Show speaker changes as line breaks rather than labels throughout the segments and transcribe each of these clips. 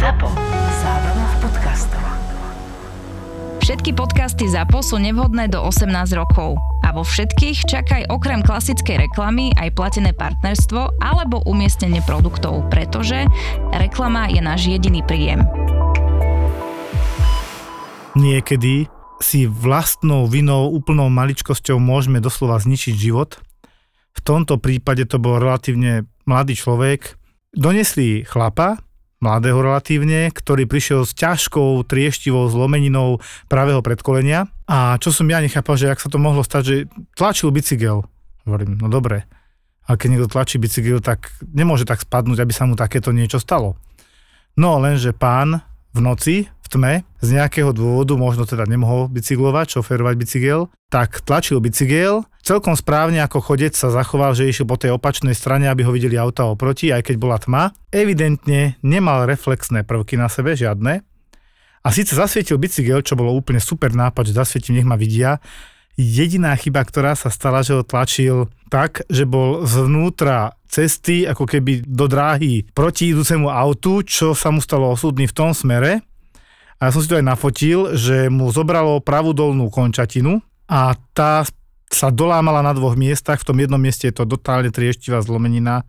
ZAPO. Zábrná v podcastov.
Všetky podcasty ZAPO sú nevhodné do 18 rokov. A vo všetkých čakaj okrem klasickej reklamy aj platené partnerstvo alebo umiestnenie produktov, pretože reklama je náš jediný príjem.
Niekedy si vlastnou vinou, úplnou maličkosťou môžeme doslova zničiť život. V tomto prípade to bol relatívne mladý človek. Donesli chlapa, mladého relatívne, ktorý prišiel s ťažkou, trieštivou zlomeninou pravého predkolenia. A čo som ja nechápal, že ak sa to mohlo stať, že tlačil bicykel. Hovorím, no dobre, ale keď niekto tlačí bicykel, tak nemôže tak spadnúť, aby sa mu takéto niečo stalo. No lenže pán v noci, tme, z nejakého dôvodu, možno teda nemohol bicyklovať, šoférovať bicykel, tak tlačil bicykel, celkom správne ako chodec sa zachoval, že išiel po tej opačnej strane, aby ho videli auta oproti, aj keď bola tma. Evidentne nemal reflexné prvky na sebe, žiadne. A síce zasvietil bicykel, čo bolo úplne super nápad, že zasvietím, nech ma vidia. Jediná chyba, ktorá sa stala, že ho tlačil tak, že bol zvnútra cesty, ako keby do dráhy proti idúcemu autu, čo sa mu stalo osudný v tom smere. A ja som si to aj nafotil, že mu zobralo pravú dolnú končatinu a tá sa dolámala na dvoch miestach. V tom jednom mieste je to totálne trieštivá zlomenina.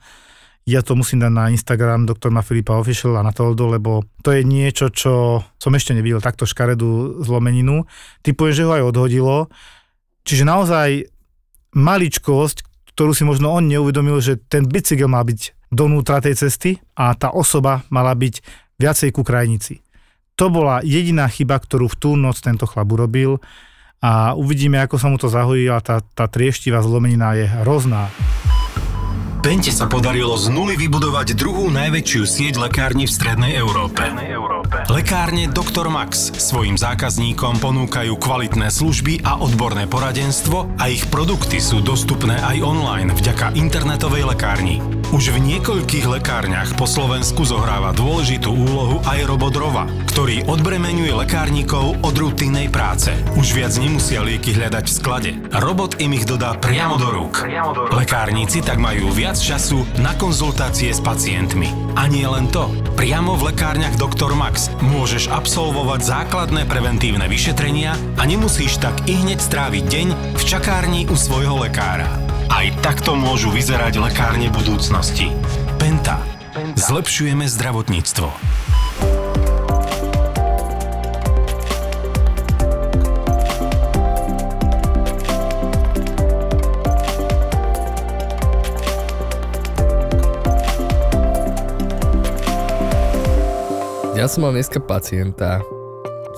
Ja to musím dať na Instagram doktor Filipa Official a na to, lebo to je niečo, čo som ešte nevidel, takto škaredú zlomeninu. Typujem, že ho aj odhodilo. Čiže naozaj maličkosť, ktorú si možno on neuvedomil, že ten bicykel má byť donútra tej cesty a tá osoba mala byť viacej ku krajnici. To bola jediná chyba, ktorú v tú noc tento chlap urobil a uvidíme, ako sa mu to zahojí a tá, tá trieštivá zlomenina je hrozná.
Pente sa podarilo z nuly vybudovať druhú najväčšiu sieť lekární v Strednej Európe. Lekárne Dr. Max svojim zákazníkom ponúkajú kvalitné služby a odborné poradenstvo a ich produkty sú dostupné aj online vďaka internetovej lekárni. Už v niekoľkých lekárniach po Slovensku zohráva dôležitú úlohu aj robot Rova, ktorý odbremenuje lekárnikov od rutinnej práce. Už viac nemusia lieky hľadať v sklade. Robot im ich dodá priamo do rúk. Lekárnici tak majú viac času na konzultácie s pacientmi. A nie len to. Priamo v lekárniach Dr. Max môžeš absolvovať základné preventívne vyšetrenia a nemusíš tak i hneď stráviť deň v čakárni u svojho lekára. Aj takto môžu vyzerať lekárne budúcnosti. Penta. Zlepšujeme zdravotníctvo.
Ja som mal dneska pacienta,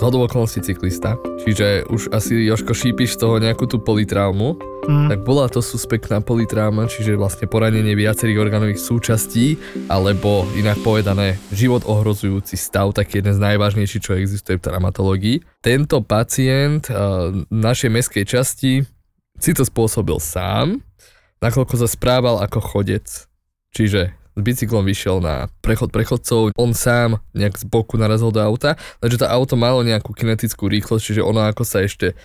z okolností cyklista, čiže už asi Joško šípiš z toho nejakú tú politraumu, mm. tak bola to suspektná politrauma, čiže vlastne poranenie viacerých orgánových súčastí, alebo inak povedané život ohrozujúci stav, taký jeden z najvážnejších, čo existuje v traumatológii. Tento pacient uh, našej meskej časti si to spôsobil sám, nakoľko sa správal ako chodec. Čiže s bicyklom vyšiel na prechod prechodcov, on sám nejak z boku narazil do auta, takže to auto malo nejakú kinetickú rýchlosť, čiže ono ako sa ešte,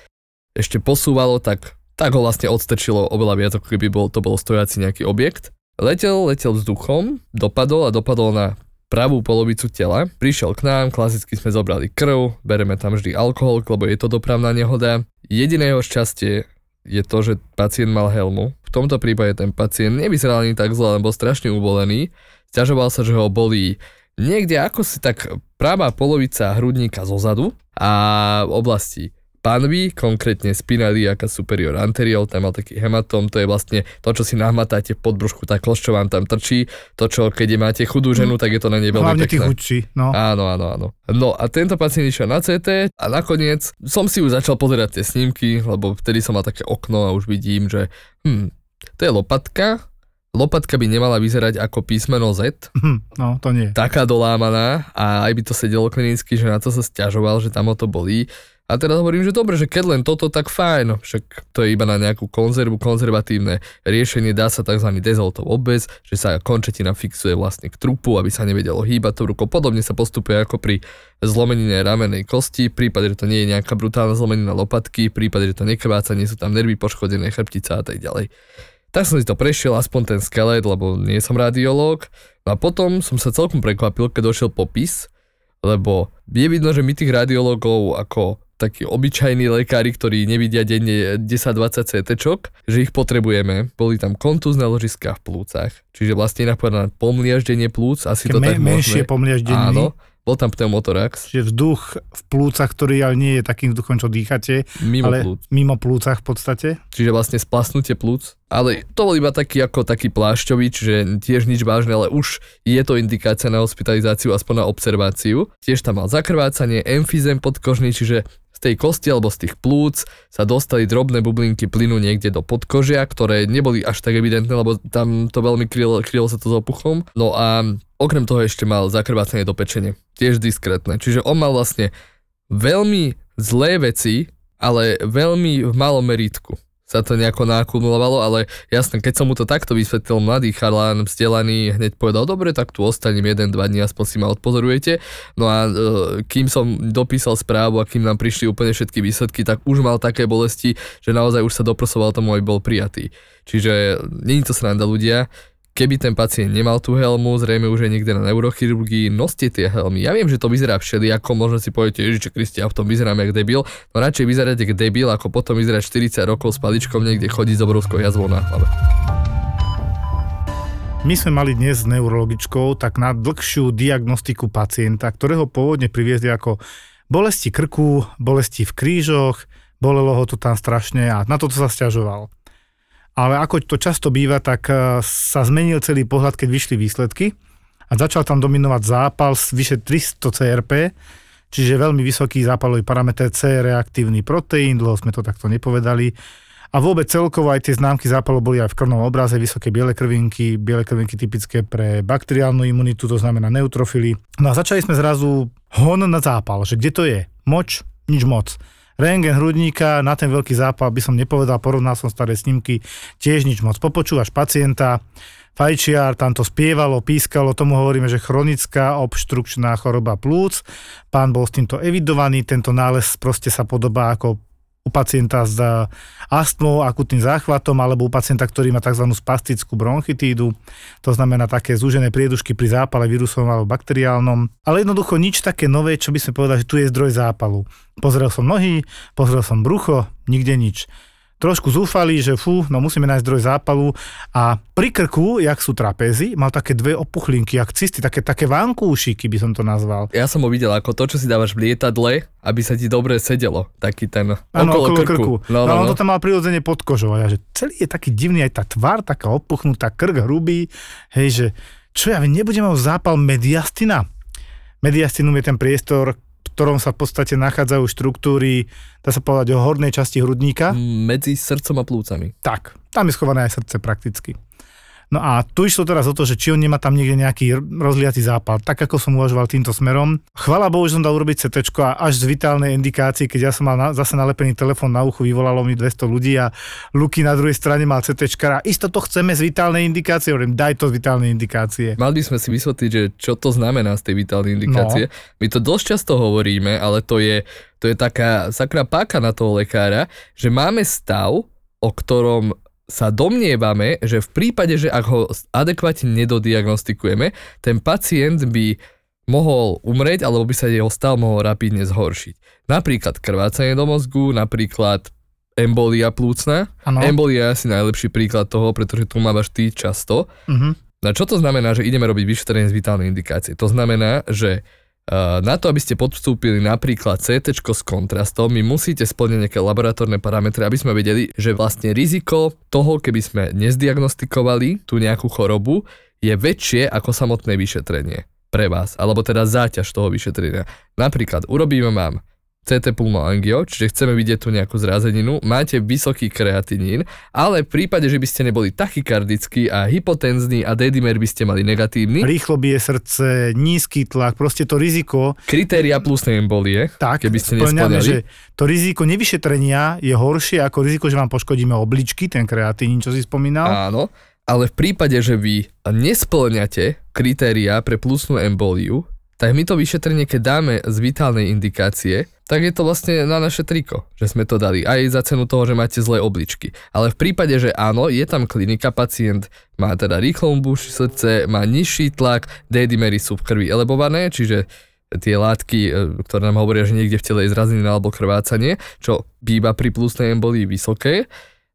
ešte posúvalo, tak, tak ho vlastne odstrčilo oveľa viac, ako keby bol, to bol stojaci nejaký objekt. Letel, letel vzduchom, dopadol a dopadol na pravú polovicu tela. Prišiel k nám, klasicky sme zobrali krv, bereme tam vždy alkohol, lebo je to dopravná nehoda. Jediné jeho šťastie je to, že pacient mal helmu. V tomto prípade ten pacient nevyzeral ani tak zle, lebo strašne ubolený. Sťažoval sa, že ho bolí niekde ako si tak pravá polovica hrudníka zozadu a v oblasti panvy, konkrétne spinalia superior anterior, tam mal taký hematóm, to je vlastne to, čo si nahmatáte v podbrušku, tá kloš, čo vám tam trčí, to, čo keď máte chudú ženu, tak je to na nej veľmi
Hlavne
pekné.
chudší, no.
Áno, áno, áno. No a tento pacient išiel na CT a nakoniec som si už začal pozerať tie snímky, lebo vtedy som mal také okno a už vidím, že hm, to je lopatka, lopatka by nemala vyzerať ako písmeno Z.
Hm, no, to nie.
Taká dolámaná a aj by to sedelo klinicky, že na to sa stiažoval, že tam ho to bolí. A teraz hovorím, že dobre, že keď len toto, tak fajn, však to je iba na nejakú konzervu, konzervatívne riešenie, dá sa tzv. dezoltov obez, že sa končetina fixuje vlastne k trupu, aby sa nevedelo hýbať to rukou. Podobne sa postupuje ako pri zlomenine ramenej kosti, v prípade, že to nie je nejaká brutálna zlomenina lopatky, v prípade, že to nekrváca, nie sú tam nervy poškodené, chrbtica a tak ďalej. Tak som si to prešiel, aspoň ten skelet, lebo nie som radiológ. No a potom som sa celkom prekvapil, keď došiel popis, lebo je vidno, že my tých radiologov ako takí obyčajní lekári, ktorí nevidia denne 10-20 CT, že ich potrebujeme. Boli tam kontúzne ložiská v plúcach, čiže vlastne inak povedané pomliaždenie plúc, asi
Také
to
me-
tak
menšie
môžeme.
pomliaždenie.
Áno, bol tam pneumotorax,
Čiže vzduch v plúcach, ktorý ale nie je takým vzduchom, čo dýchate,
mimo
ale
plúc.
mimo plúcach v podstate.
čiže vlastne splasnutie plúc. Ale to bol iba taký ako taký plášťový, čiže tiež nič vážne, ale už je to indikácia na hospitalizáciu, aspoň na observáciu. Tiež tam mal zakrvácanie, emfizem podkožný, čiže z tej kosti alebo z tých plúc sa dostali drobné bublinky plynu niekde do podkožia, ktoré neboli až tak evidentné, lebo tam to veľmi krylo, krylo sa to s opuchom. No a okrem toho ešte mal zakrvácanie do pečene, tiež diskrétne. Čiže on mal vlastne veľmi zlé veci, ale veľmi v malom meritku sa to nejako nakumulovalo, ale jasné, keď som mu to takto vysvetlil, mladý chalán, vzdelaný, hneď povedal, dobre, tak tu ostanem jeden, dva dní, aspoň si ma odpozorujete. No a e, kým som dopísal správu a kým nám prišli úplne všetky výsledky, tak už mal také bolesti, že naozaj už sa doprosoval tomu, aby bol prijatý. Čiže není to sranda ľudia, Keby ten pacient nemal tú helmu, zrejme už je niekde na neurochirurgii, noste tie helmy. Ja viem, že to vyzerá všelijako, možno si poviete, Ježiče Kristi, ja v tom vyzerám jak debil, no radšej vyzeráte jak debil, ako potom vyzerať 40 rokov s paličkom niekde chodiť s obrovskou jazvou na hlave.
My sme mali dnes s neurologičkou tak na dlhšiu diagnostiku pacienta, ktorého pôvodne priviezli ako bolesti krku, bolesti v krížoch, bolelo ho to tam strašne a na toto sa stiažoval. Ale ako to často býva, tak eh, sa zmenil celý pohľad, keď vyšli výsledky a začal tam dominovať zápal s vyše 300 CRP, čiže veľmi vysoký zápalový parameter C, reaktívny proteín, dlho sme to takto nepovedali. A vôbec celkovo aj tie známky zápalu boli aj v krvnom obraze, vysoké biele krvinky, biele krvinky typické pre bakteriálnu imunitu, to znamená neutrofily. No a začali sme zrazu hon na zápal, že kde to je? Moč? Nič moc. Rengen hrudníka, na ten veľký zápal by som nepovedal, porovnal som staré snímky, tiež nič moc. Popočúvaš pacienta, fajčiar, tam to spievalo, pískalo, tomu hovoríme, že chronická obštrukčná choroba plúc. Pán bol s týmto evidovaný, tento nález proste sa podobá ako u pacienta s eh, astmou, akutným záchvatom, alebo u pacienta, ktorý má tzv. spastickú bronchitídu, to znamená také zúžené priedušky pri zápale vírusovom alebo bakteriálnom. Ale jednoducho nič také nové, čo by sme povedali, že tu je zdroj zápalu. Pozrel som nohy, pozrel som brucho, nikde nič trošku zúfali, že fú, no musíme nájsť zdroj zápalu a pri krku, jak sú trapézy, mal také dve opuchlinky, jak cysty, také, také vankúšiky by som to nazval.
Ja som ho videl ako to, čo si dávaš v lietadle, aby sa ti dobre sedelo. Taký ten
Áno,
okolo, krku.
No,
No,
no,
no,
on
no.
to tam mal prirodzene pod kožou. A ja, že celý je taký divný, aj tá tvár taká opuchnutá, krk hrubý. Hej, že čo ja nebudem mať zápal mediastina. Mediastinum je ten priestor, ktorom sa v podstate nachádzajú štruktúry, dá sa povedať, o hornej časti hrudníka.
Medzi srdcom a plúcami.
Tak, tam je schované aj srdce prakticky. No a tu išlo teraz o to, že či on nemá tam niekde nejaký rozliatý zápal, tak ako som uvažoval týmto smerom. Chvala Bohu, že som dal urobiť CT a až z vitálnej indikácii, keď ja som mal na, zase nalepený telefón na uchu, vyvolalo mi 200 ľudí a Luky na druhej strane mal CT a isto to chceme z vitálnej indikácie, hovorím, daj to z vitálnej indikácie.
Mali by sme si vysvetliť, že čo to znamená z tej vitálnej indikácie. No. My to dosť často hovoríme, ale to je, to je taká sakra páka na toho lekára, že máme stav, o ktorom sa domnievame, že v prípade, že ak ho adekvátne nedodiagnostikujeme, ten pacient by mohol umrieť, alebo by sa jeho stav mohol rapidne zhoršiť. Napríklad krvácanie do mozgu, napríklad embolia plúcna.
Áno.
Embolia je asi najlepší príklad toho, pretože tu mávaš ty často.
Mhm.
No čo to znamená, že ideme robiť vyšetrenie z vitálnej indikácie? To znamená, že na to, aby ste podstúpili napríklad CT s kontrastom, my musíte splniť nejaké laboratórne parametre, aby sme vedeli, že vlastne riziko toho, keby sme nezdiagnostikovali tú nejakú chorobu, je väčšie ako samotné vyšetrenie pre vás, alebo teda záťaž toho vyšetrenia. Napríklad urobíme vám CT pulmoangio, čiže chceme vidieť tu nejakú zrazeninu, máte vysoký kreatinín, ale v prípade, že by ste neboli tachykardickí a hypotenzní a D-dimer by ste mali negatívny,
Rýchlo bije srdce, nízky tlak, proste to riziko
kritéria plusnej embolie,
Tak,
keby ste nesplňali.
že to riziko nevyšetrenia je horšie ako riziko, že vám poškodíme obličky, ten kreatín, čo si spomínal.
Áno, ale v prípade, že vy nesplňate kritéria pre plusnú emboliu, tak my to vyšetrenie, keď dáme z vitálnej indikácie, tak je to vlastne na naše triko, že sme to dali aj za cenu toho, že máte zlé obličky. Ale v prípade, že áno, je tam klinika, pacient má teda rýchlom buši srdce, má nižší tlak, D-dimery sú v krvi elevované, čiže tie látky, e, ktoré nám hovoria, že niekde v tele je zrazenina alebo krvácanie, čo býva pri plusnej embolii vysoké.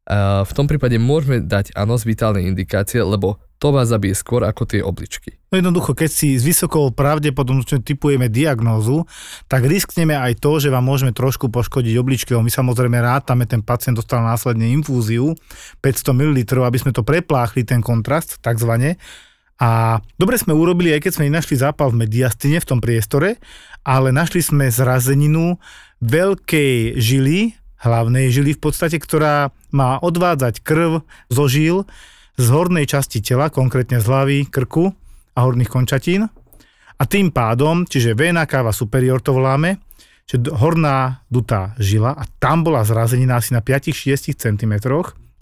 V tom prípade môžeme dať áno z vitálnej indikácie, lebo to vás zabije skôr ako tie obličky.
No jednoducho, keď si s vysokou pravdepodobnosťou typujeme diagnózu, tak riskneme aj to, že vám môžeme trošku poškodiť obličky, my samozrejme rátame, ten pacient dostal následne infúziu 500 ml, aby sme to prepláchli, ten kontrast, takzvané. A dobre sme urobili, aj keď sme nenašli zápal v mediastine v tom priestore, ale našli sme zrazeninu veľkej žily, hlavnej žily v podstate, ktorá má odvádzať krv zo žil z hornej časti tela, konkrétne z hlavy, krku a horných končatín. A tým pádom, čiže vena cava superior to voláme, že horná dutá žila a tam bola zrazenina asi na 5-6 cm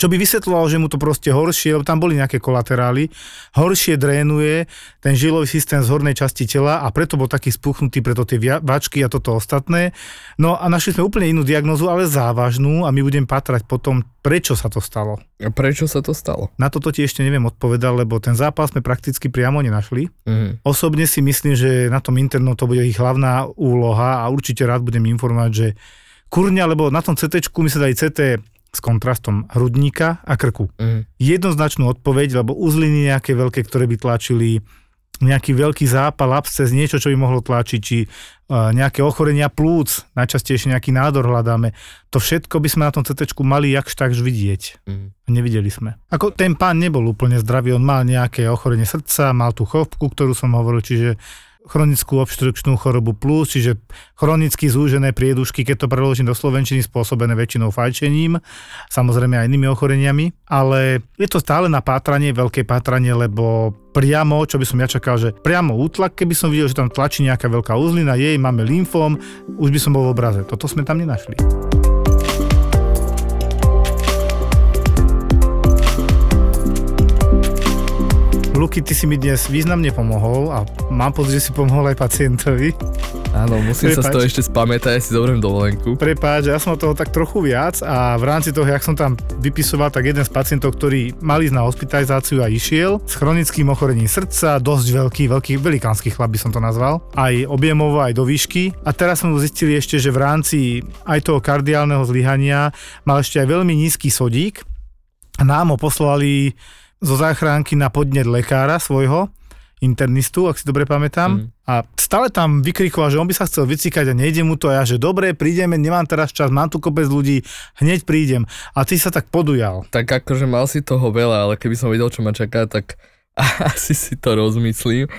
čo by vysvetľovalo, že mu to proste horšie, lebo tam boli nejaké kolaterály, horšie drénuje ten žilový systém z hornej časti tela a preto bol taký spuchnutý, preto tie váčky a toto ostatné. No a našli sme úplne inú diagnozu, ale závažnú a my budem patrať potom, prečo sa to stalo.
A prečo sa to stalo?
Na toto ti ešte neviem odpovedať, lebo ten zápas sme prakticky priamo nenašli. Mm. Osobne si myslím, že na tom internetu to bude ich hlavná úloha a určite rád budem informovať, že kurňa, lebo na tom CT my sa dali CT s kontrastom hrudníka a krku. Mm. Jednoznačnú odpoveď, lebo uzliny nejaké veľké, ktoré by tlačili nejaký veľký zápal, absces, niečo, čo by mohlo tlačiť, či uh, nejaké ochorenia plúc, najčastejšie nejaký nádor hľadáme. To všetko by sme na tom CT mali jakž takž vidieť. Mm. Nevideli sme. Ako ten pán nebol úplne zdravý, on mal nejaké ochorenie srdca, mal tú chovku, ktorú som hovoril, čiže chronickú obštrukčnú chorobu plus, čiže chronicky zúžené priedušky, keď to preložím do slovenčiny, spôsobené väčšinou fajčením, samozrejme aj inými ochoreniami, ale je to stále na pátranie, veľké pátranie, lebo priamo, čo by som ja čakal, že priamo útlak, keby som videl, že tam tlačí nejaká veľká uzlina, jej, máme lymfóm, už by som bol v obraze. Toto sme tam nenašli. Luky, ty si mi dnes významne pomohol a mám pocit, že si pomohol aj pacientovi.
Áno, musím Prepáč. sa z toho ešte spamätať, ja si zoberiem dovolenku.
Prepáč, ja som toho tak trochu viac a v rámci toho, jak som tam vypisoval, tak jeden z pacientov, ktorý mal ísť na hospitalizáciu a išiel s chronickým ochorením srdca, dosť veľký, veľký, velikánsky chlap by som to nazval, aj objemovo, aj do výšky. A teraz sme zistili ešte, že v rámci aj toho kardiálneho zlyhania mal ešte aj veľmi nízky sodík a nám ho poslali zo záchránky na podnet lekára svojho, internistu, ak si dobre pamätám. Mm. A stále tam vykrikoval, že on by sa chcel vycikať a nejde mu to a ja, že dobre, prídeme, nemám teraz čas, mám tu kopec ľudí, hneď prídem. A ty sa tak podujal.
Tak akože mal si toho veľa, ale keby som vedel, čo ma čaká, tak asi si to rozmyslím.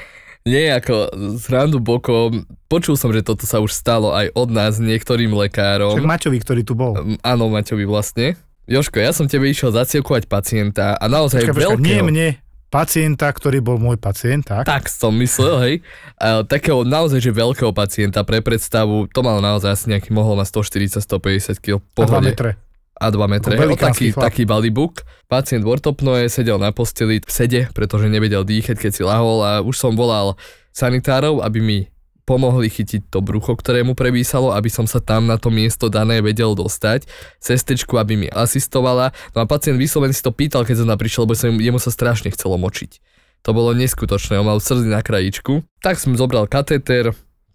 Nie, ako z randu bokom, počul som, že toto sa už stalo aj od nás niektorým lekárom.
Však Maťovi, ktorý tu bol.
Áno, Maťovi vlastne. Joško, ja som tebe išiel zacielkovať pacienta a naozaj
počka, veľkého... Nie mne, pacienta, ktorý bol môj pacient, tak?
Tak som myslel, hej. A, takého naozaj, že veľkého pacienta pre predstavu, to mal naozaj asi nejaký, mohol na 140-150 kg.
Pohode. A 2 metre.
A 2 metre, hej, taký, taký balibuk. Pacient v ortopnoje sedel na posteli v sede, pretože nevedel dýchať, keď si lahol a už som volal sanitárov, aby mi pomohli chytiť to brucho, ktoré mu prevísalo, aby som sa tam na to miesto dané vedel dostať, sestečku, aby mi asistovala. No a pacient vyslovene si to pýtal, keď som tam prišiel, lebo sa jemu sa strašne chcelo močiť. To bolo neskutočné, on mal srdci na krajičku. Tak som zobral katéter,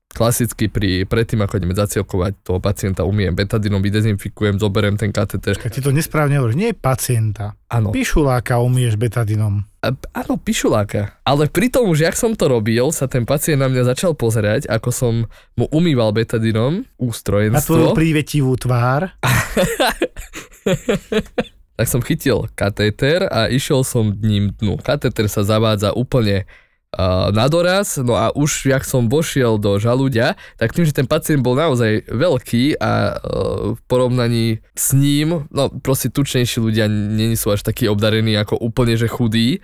klasicky pri, predtým, ako ideme zacielkovať toho pacienta, umiem betadinom, vydezinfikujem, zoberiem ten kateter.
Keď ti to nesprávne hovoríš, nie pacienta.
Áno.
Pišuláka umieš betadinom.
A, áno, pišuláka. Ale pri tom už, jak som to robil, sa ten pacient na mňa začal pozerať, ako som mu umýval betadinom ústrojenstvo.
Na tvoju prívetivú tvár.
tak som chytil katéter a išiel som ním dnu. Katéter sa zavádza úplne na doraz, no a už jak som vošiel do žalúďa, tak tým, že ten pacient bol naozaj veľký a uh, v porovnaní s ním, no proste tučnejší ľudia není sú až takí obdarení ako úplne že chudí,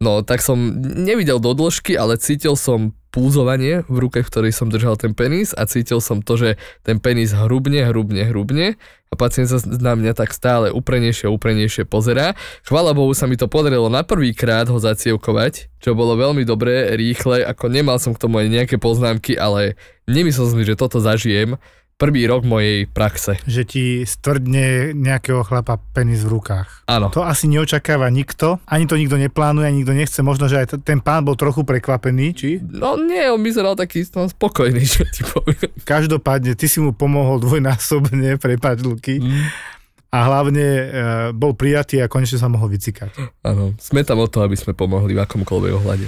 no tak som nevidel do dĺžky, ale cítil som pulzovanie v ruke, v ktorej som držal ten penis a cítil som to, že ten penis hrubne, hrubne, hrubne a pacient sa na mňa tak stále uprenejšie, uprenejšie pozerá. Chvala Bohu sa mi to podarilo na prvý krát ho zacievkovať, čo bolo veľmi dobré, rýchle, ako nemal som k tomu aj nejaké poznámky, ale nemyslel som si, že toto zažijem. Prvý rok mojej praxe.
Že ti stvrdne nejakého chlapa penis v rukách.
Áno.
To asi neočakáva nikto, ani to nikto neplánuje, ani nikto nechce. Možno, že aj t- ten pán bol trochu prekvapený, či?
No nie, on vyzeral taký no, spokojný, že ti poviem.
Každopádne, ty si mu pomohol dvojnásobne, prepáč, Luky.
Mm.
A hlavne e, bol prijatý a konečne sa mohol vycikať.
Áno, sme tam o to, aby sme pomohli v akomkoľvek ohľade.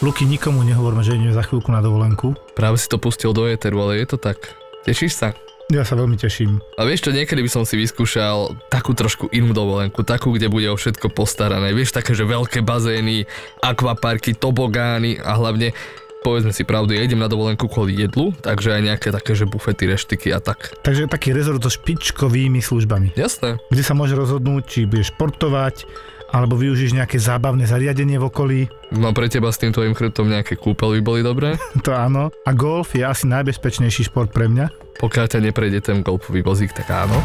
Luky, nikomu nehovorme, že ideme za chvíľku na dovolenku.
Práve si to pustil do éteru, ale je to tak. Tešíš sa?
Ja sa veľmi teším.
A vieš čo, niekedy by som si vyskúšal takú trošku inú dovolenku, takú, kde bude o všetko postarané. Vieš, také, že veľké bazény, akvaparky, tobogány a hlavne, povedzme si pravdu, ja idem na dovolenku kvôli jedlu, takže aj nejaké také, že bufety, reštiky a tak.
Takže taký rezort so špičkovými službami,
Jasné.
kde sa môže rozhodnúť, či budeš športovať, alebo využiješ nejaké zábavné zariadenie v okolí.
No pre teba s tým tvojim chrbtom nejaké kúpel by boli dobré,
To áno. A golf je asi najbezpečnejší šport pre mňa.
pokiaľ ťa neprejde ten golfový vozík, tak áno.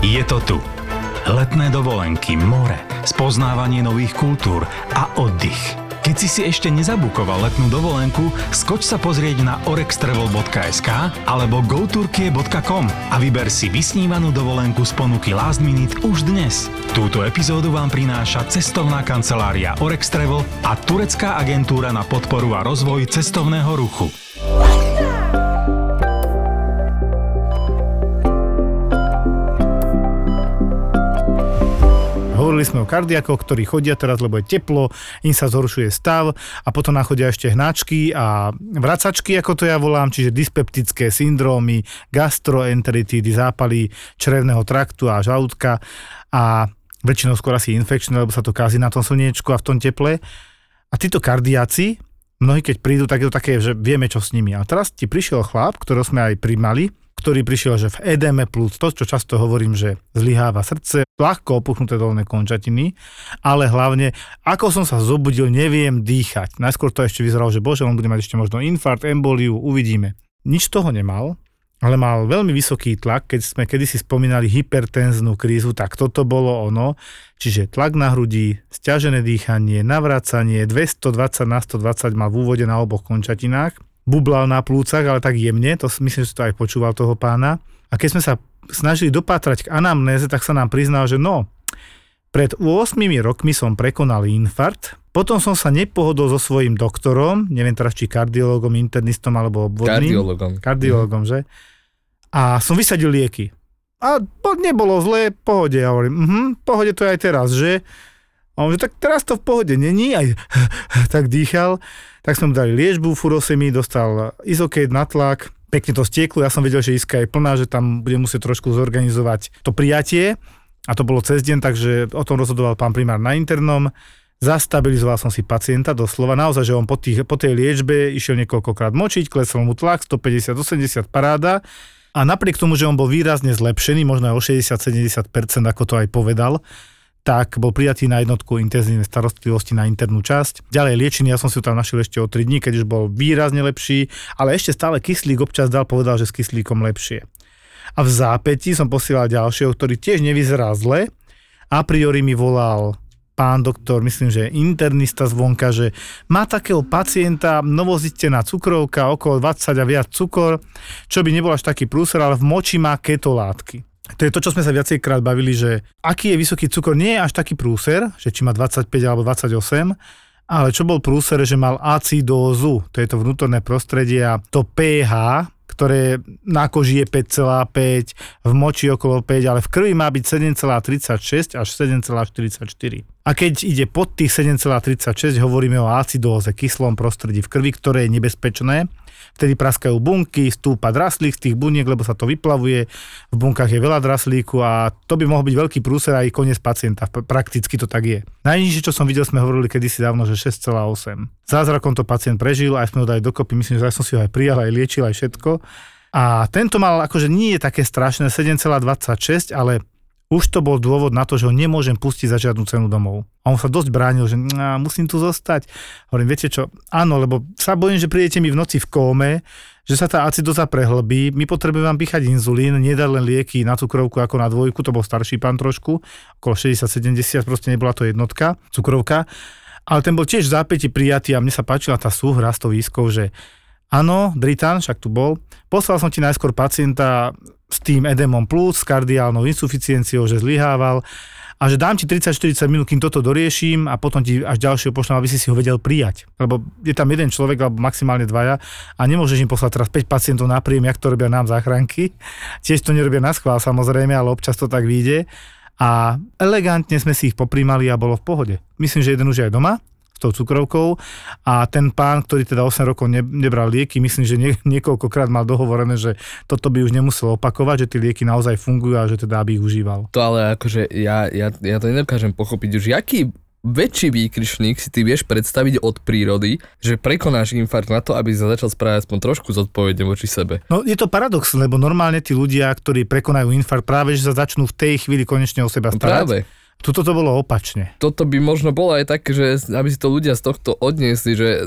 Je to tu. Letné dovolenky, more, spoznávanie nových kultúr a oddych. Keď si si ešte nezabukoval letnú dovolenku, skoč sa pozrieť na orextravel.sk alebo goturkie.com a vyber si vysnívanú dovolenku z ponuky Last Minute už dnes. Túto epizódu vám prináša cestovná kancelária Orex Travel a turecká agentúra na podporu a rozvoj cestovného ruchu.
Hovorili sme o kardiakoch, ktorí chodia teraz, lebo je teplo, im sa zhoršuje stav a potom nachodia ešte hnačky a vracačky, ako to ja volám, čiže dyspeptické syndrómy, gastroenteritídy, zápaly črevného traktu a žalúdka a väčšinou skôr asi infekčné, lebo sa to kazí na tom slniečku a v tom teple. A títo kardiaci, mnohí keď prídu, tak je to také, že vieme čo s nimi. A teraz ti prišiel chlap, ktorého sme aj primali, ktorý prišiel, že v edeme plus to, čo často hovorím, že zlyháva srdce, ľahko opuchnuté dolné končatiny, ale hlavne, ako som sa zobudil, neviem dýchať. Najskôr to ešte vyzeralo, že bože, on bude mať ešte možno infarkt, emboliu, uvidíme. Nič toho nemal, ale mal veľmi vysoký tlak, keď sme kedysi spomínali hypertenznú krízu, tak toto bolo ono, čiže tlak na hrudi, stiažené dýchanie, navracanie, 220 na 120 mal v úvode na oboch končatinách, bublal na plúcach, ale tak jemne, to myslím, že to aj počúval toho pána. A keď sme sa snažili dopátrať k anamnéze, tak sa nám priznal, že no, pred 8 rokmi som prekonal infarkt, potom som sa nepohodol so svojím doktorom, neviem teraz či kardiologom, internistom alebo obvodným.
Kardiologom.
Kardiologom, že? A som vysadil lieky. A nebolo zlé, pohode. Ja hovorím, mhm, pohode to je aj teraz, že? A on, že tak teraz to v pohode není, aj tak dýchal. Tak sme dali liečbu, furosemi, dostal izokejt na tlak, pekne to stieklo, ja som vedel, že iska je plná, že tam bude musieť trošku zorganizovať to prijatie. A to bolo cez deň, takže o tom rozhodoval pán primár na internom. Zastabilizoval som si pacienta doslova, naozaj, že on po, tých, po tej liečbe išiel niekoľkokrát močiť, klesol mu tlak, 150-80 paráda. A napriek tomu, že on bol výrazne zlepšený, možno aj o 60-70%, ako to aj povedal, tak bol prijatý na jednotku intenzívnej starostlivosti na internú časť. Ďalej liečený, ja som si ho tam našiel ešte o 3 dní, keď už bol výrazne lepší, ale ešte stále kyslík občas dal, povedal, že s kyslíkom lepšie. A v zápäti som posielal ďalšieho, ktorý tiež nevyzerá zle. A priori mi volal pán doktor, myslím, že internista zvonka, že má takého pacienta novozistená cukrovka, okolo 20 a viac cukor, čo by nebol až taký prúser, ale v moči má ketolátky. To je to, čo sme sa viacejkrát bavili, že aký je vysoký cukor, nie je až taký prúser, že či má 25 alebo 28, ale čo bol prúser, že mal acidózu, to je to vnútorné prostredie a to pH, ktoré na koži je 5,5, v moči okolo 5, ale v krvi má byť 7,36 až 7,44. A keď ide pod tých 7,36, hovoríme o acidóze, kyslom prostredí v krvi, ktoré je nebezpečné. Vtedy praskajú bunky, stúpa draslík z tých buniek, lebo sa to vyplavuje, v bunkách je veľa draslíku a to by mohol byť veľký prúser aj koniec pacienta. Prakticky to tak je. Najnižšie, čo som videl, sme hovorili kedysi dávno, že 6,8. Zázrakom to pacient prežil, aj sme ho dali dokopy, myslím, že aj som si ho aj prijal, aj liečil, aj všetko. A tento mal akože nie je také strašné, 7,26, ale už to bol dôvod na to, že ho nemôžem pustiť za žiadnu cenu domov. A on sa dosť bránil, že "Á, musím tu zostať. Hovorím, viete čo, áno, lebo sa bojím, že prídete mi v noci v kóme, že sa tá acidoza prehlbí, my potrebujeme vám píchať inzulín, nedať len lieky na cukrovku ako na dvojku, to bol starší pán trošku, okolo 60-70, proste nebola to jednotka, cukrovka. Ale ten bol tiež v zápäti prijatý a mne sa páčila tá súhra s tou výskou, že áno, Dritan, však tu bol, poslal som ti najskôr pacienta s tým edemom plus, s kardiálnou insuficienciou, že zlyhával a že dám ti 30-40 minút, kým toto dorieším a potom ti až ďalšieho pošlem, aby si si ho vedel prijať. Lebo je tam jeden človek, alebo maximálne dvaja a nemôžeš im poslať teraz 5 pacientov na príjem, jak to robia nám záchranky. Tiež to nerobia na schvál samozrejme, ale občas to tak vyjde. A elegantne sme si ich poprímali a bolo v pohode. Myslím, že jeden už je aj doma, s tou cukrovkou a ten pán, ktorý teda 8 rokov ne, nebral lieky, myslím, že nie, niekoľkokrát mal dohovorené, že toto by už nemusel opakovať, že tie lieky naozaj fungujú a že teda aby ich užíval.
To ale akože ja, ja, ja to nedokážem pochopiť už, aký väčší výkričník si ty vieš predstaviť od prírody, že prekonáš infarkt na to, aby sa začal správať aspoň trošku zodpovedne voči sebe.
No je to paradox, lebo normálne tí ľudia, ktorí prekonajú infarkt, práve že sa začnú v tej chvíli konečne o seba
No
starať.
práve.
Tuto to bolo opačne.
Toto by možno bolo aj tak, že aby si to ľudia z tohto odniesli, že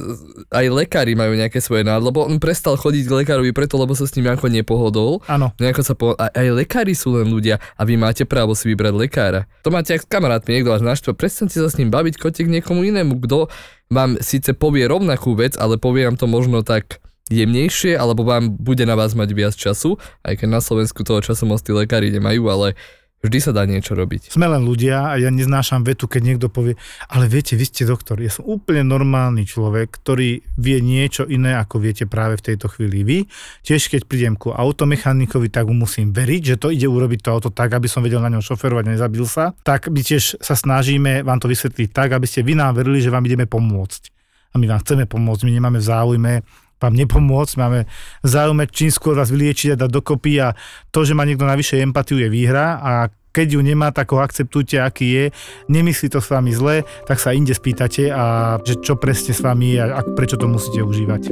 aj lekári majú nejaké svoje nád, lebo on prestal chodiť k lekárovi preto, lebo sa s ním ako nepohodol.
Áno.
Nejako sa po... aj, aj lekári sú len ľudia a vy máte právo si vybrať lekára. To máte ak s kamarátmi, niekto vás naštve, prestante sa s ním baviť, choďte k niekomu inému, kto vám síce povie rovnakú vec, ale povie vám to možno tak jemnejšie, alebo vám bude na vás mať viac času, aj keď na Slovensku toho času moc tí lekári nemajú, ale vždy sa dá niečo robiť.
Sme len ľudia a ja neznášam vetu, keď niekto povie, ale viete, vy ste doktor, ja som úplne normálny človek, ktorý vie niečo iné, ako viete práve v tejto chvíli vy. Tiež keď prídem ku automechanikovi, tak mu musím veriť, že to ide urobiť to auto tak, aby som vedel na ňom šoferovať a nezabil sa. Tak my tiež sa snažíme vám to vysvetliť tak, aby ste vy nám verili, že vám ideme pomôcť. A my vám chceme pomôcť, my nemáme v záujme vám nepomôcť, máme záujme čím skôr vás vyliečiť a dať dokopy a to, že má niekto navyše empatiu je výhra a keď ju nemá, tak ho akceptujte, aký je, nemyslí to s vami zle, tak sa inde spýtate a že čo presne s vami je a prečo to musíte užívať.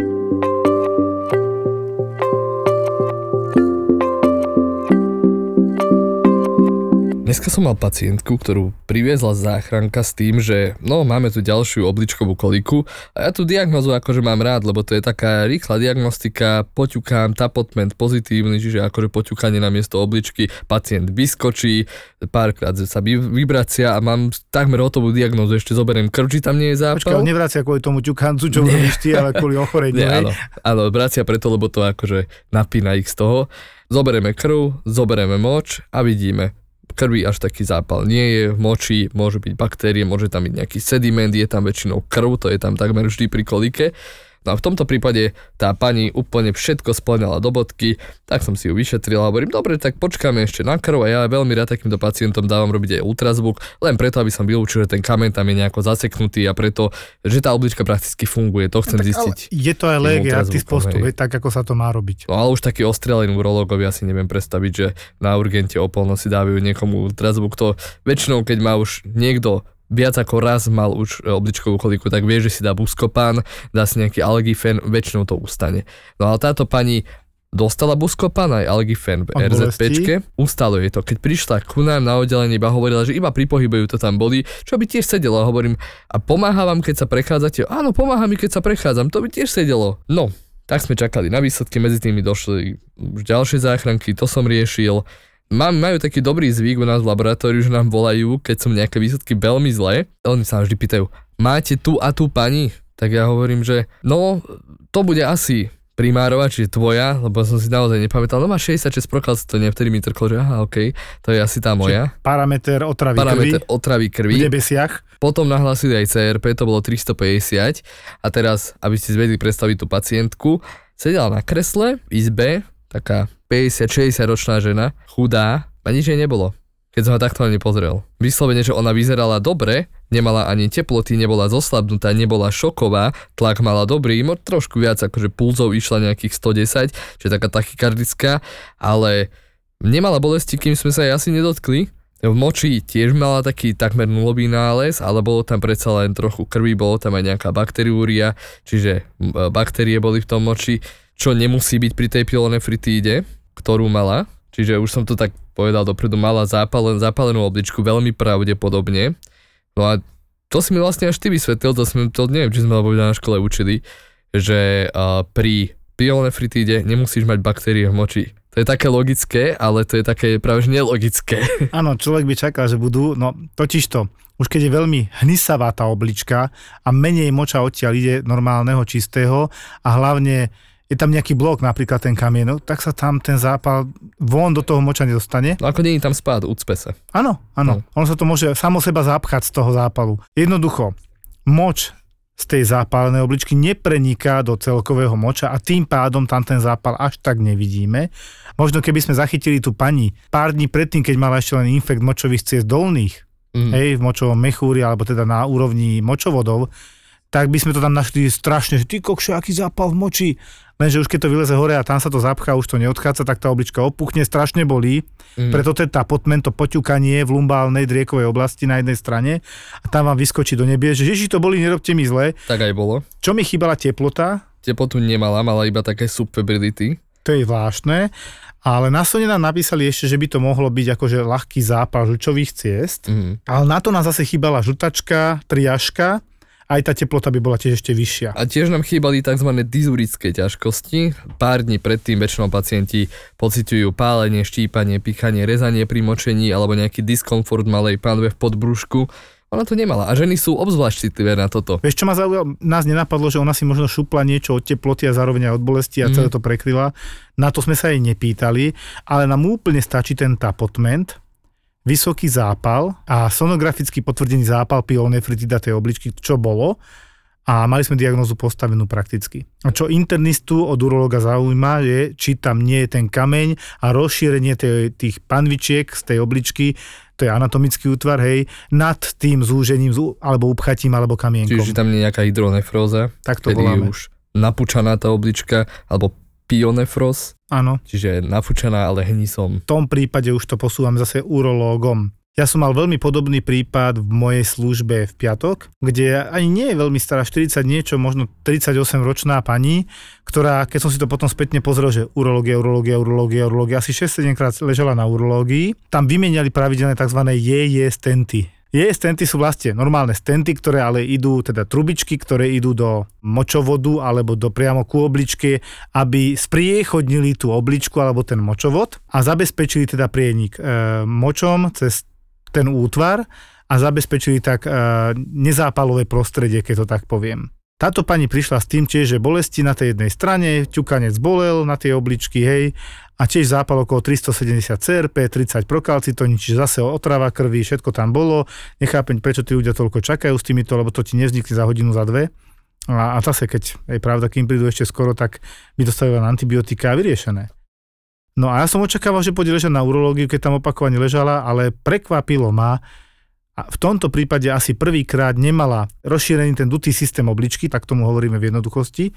Dneska som mal pacientku, ktorú priviezla záchranka s tým, že no máme tu ďalšiu obličkovú koliku a ja tú diagnozu akože mám rád, lebo to je taká rýchla diagnostika, poťukám, tapotment pozitívny, čiže akože poťukanie na miesto obličky, pacient vyskočí, párkrát sa vy- vybracia a mám takmer hotovú diagnozu, ešte zoberiem krv, či tam nie je zápal.
Počkaj, nevracia kvôli tomu ťukancu, čo urobíš ty, ale kvôli ochoreniu.
Nie, áno, áno, vracia preto, lebo to akože napína ich z toho. Zoberieme krv, zoberieme moč a vidíme. Krvi až taký zápal nie je, v moči môže byť baktérie, môže tam byť nejaký sediment, je tam väčšinou krv, to je tam takmer vždy pri kolike. No a v tomto prípade tá pani úplne všetko splňala do bodky, tak som si ju vyšetril a hovorím, dobre, tak počkáme ešte na krv a ja veľmi rád takýmto pacientom dávam robiť aj ultrazvuk, len preto, aby som vylúčil, že ten kameň tam je nejako zaseknutý a preto, že tá oblička prakticky funguje, to chcem
ale
zistiť.
je to aj postup,
hej.
hej, tak ako sa to má robiť.
No ale už taký ostrelení urológovia si neviem predstaviť, že na urgente o polnoci dávajú niekomu ultrazvuk. To väčšinou, keď má už niekto viac ako raz mal už e, obličkovú koliku, tak vie, že si dá buskopán, dá si nejaký algifen, väčšinou to ustane. No ale táto pani dostala buskopán aj algifen v RZPčke, ustalo jej to. Keď prišla ku nám na oddelenie, iba hovorila, že iba pri pohybe to tam boli, čo by tiež sedelo. A hovorím, a pomáha vám, keď sa prechádzate? Áno, pomáha mi, keď sa prechádzam, to by tiež sedelo. No, tak sme čakali na výsledky, medzi tými došli už ďalšie záchranky, to som riešil. Mám, majú taký dobrý zvyk u nás v laboratóriu, že nám volajú, keď sú nejaké výsledky veľmi zlé. Oni sa vždy pýtajú, máte tu a tu pani? Tak ja hovorím, že no, to bude asi primárová, čiže tvoja, lebo som si naozaj nepamätal, no má 66 prokal, to nie, vtedy mi trklo, že aha, ok, to je asi tá moja.
Parameter otravy
Parameter
krvi
otravy
v
krvi.
nebesiach.
Potom nahlasili aj CRP, to bolo 350 a teraz, aby ste zvedli predstaviť tú pacientku, sedela na kresle v izbe, taká 50-60 ročná žena, chudá a nič jej nebolo keď som ho takto ani pozrel. Vyslovene, že ona vyzerala dobre, nemala ani teploty, nebola zoslabnutá, nebola šoková, tlak mala dobrý, trošku viac, akože pulzov išla nejakých 110, čiže taká tachykardická, ale nemala bolesti, kým sme sa jej asi nedotkli. V moči tiež mala taký takmer nulový nález, ale bolo tam predsa len trochu krvi, bolo tam aj nejaká bakteriúria, čiže m, baktérie boli v tom moči, čo nemusí byť pri tej pyelonefritíde, ktorú mala. Čiže už som to tak povedal dopredu, mala zápalen, zápalenú obličku veľmi pravdepodobne. No a to si mi vlastne až ty vysvetlil, to, sme, to neviem, či sme alebo na škole učili, že uh, pri pyelonefritíde nemusíš mať baktérie v moči. To je také logické, ale to je také práve že nelogické.
Áno, človek by čakal, že budú, no totiž to, už keď je veľmi hnisavá tá oblička a menej moča odtiaľ ide normálneho, čistého a hlavne je tam nejaký blok, napríklad ten kamien, no, tak sa tam ten zápal von do toho moča nedostane.
No ako nie je tam spád, ucpe sa.
Áno, áno. On sa to môže samo seba zapchať z toho zápalu. Jednoducho, moč z tej zápalnej obličky nepreniká do celkového moča a tým pádom tam ten zápal až tak nevidíme. Možno keby sme zachytili tú pani pár dní predtým, keď mala ešte len infekt močových ciest dolných, mm. hej, v močovom mechúri alebo teda na úrovni močovodov, tak by sme to tam našli strašne, že ty kokšo, aký zápal v moči. Lenže už keď to vyleze hore a tam sa to zapchá, už to neodchádza, tak tá oblička opuchne, strašne bolí. Mm. Preto tá potmen, to poťukanie v lumbálnej driekovej oblasti na jednej strane a tam vám vyskočí do nebie, že ježi to boli, nerobte mi zle.
Tak aj bolo.
Čo mi chýbala teplota?
Teplotu nemala, mala iba také subfebrility.
To je zvláštne. Ale na Sone nám napísali ešte, že by to mohlo byť akože ľahký zápal žlčových ciest. Mm. Ale na to nás zase chýbala žltačka, triažka aj tá teplota by bola tiež ešte vyššia.
A tiež nám chýbali tzv. dizurické ťažkosti. Pár dní predtým väčšinou pacienti pociťujú pálenie, štípanie, pichanie, rezanie pri močení alebo nejaký diskomfort malej pánve v podbrúšku. Ona to nemala a ženy sú obzvlášť citlivé na toto.
Vieš čo ma zaujalo? Nás nenapadlo, že ona si možno šupla niečo od teploty a zároveň aj od bolesti a celé to prekryla. Na to sme sa jej nepýtali, ale nám úplne stačí ten tapotment, vysoký zápal a sonograficky potvrdený zápal pyelonefritida tej obličky, čo bolo a mali sme diagnozu postavenú prakticky. A čo internistu od urologa zaujíma je, či tam nie je ten kameň a rozšírenie tej, tých panvičiek z tej obličky, to je anatomický útvar, hej, nad tým zúžením alebo upchatím alebo kamienkom.
Čiže tam nie je nejaká hydronefróza,
tak to voláme.
už napučaná tá oblička, alebo pionefros,
Áno.
čiže nafúčaná, ale hnisom.
V tom prípade už to posúvam zase urológom. Ja som mal veľmi podobný prípad v mojej službe v piatok, kde ani nie je veľmi stará, 40 niečo, možno 38 ročná pani, ktorá, keď som si to potom spätne pozrel, že urológia, urológia, urológia, urológia, asi 6-7 krát ležela na urológii, tam vymieniali pravidelné tzv. JJ stenty. Je stenty sú vlastne normálne stenty, ktoré ale idú, teda trubičky, ktoré idú do močovodu alebo do priamo ku obličke, aby spriechodnili tú obličku alebo ten močovod a zabezpečili teda prienik e, močom cez ten útvar a zabezpečili tak e, nezápalové prostredie, keď to tak poviem. Táto pani prišla s tým tiež, že bolesti na tej jednej strane, ťukanec bolel na tej obličky, hej, a tiež zápal okolo 370 CRP, 30 prokalcitóni, čiže zase otrava krvi, všetko tam bolo. Nechápem, prečo tí ľudia toľko čakajú s týmito, lebo to ti nevznikli za hodinu, za dve. A, a zase, keď je pravda, kým prídu ešte skoro, tak by dostali len antibiotika a vyriešené. No a ja som očakával, že pôjde ležať na urológiu, keď tam opakovane ležala, ale prekvapilo ma, a v tomto prípade asi prvýkrát nemala rozšírený ten dutý systém obličky, tak tomu hovoríme v jednoduchosti,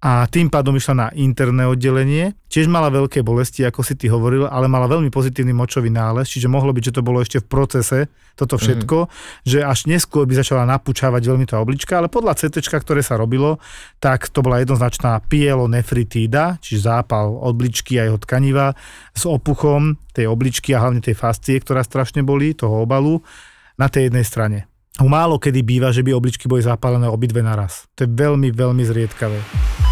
a tým pádom išla na interné oddelenie. Tiež mala veľké bolesti, ako si ty hovoril, ale mala veľmi pozitívny močový nález, čiže mohlo byť, že to bolo ešte v procese, toto mhm. všetko, mm. že až neskôr by začala napúčavať veľmi tá oblička, ale podľa CT, ktoré sa robilo, tak to bola jednoznačná pielonefritída, čiže zápal obličky a jeho tkaniva s opuchom tej obličky a hlavne tej fascie, ktorá strašne bolí, toho obalu na tej jednej strane. Málo kedy býva, že by obličky boli zapálené obidve naraz. To je veľmi, veľmi zriedkavé.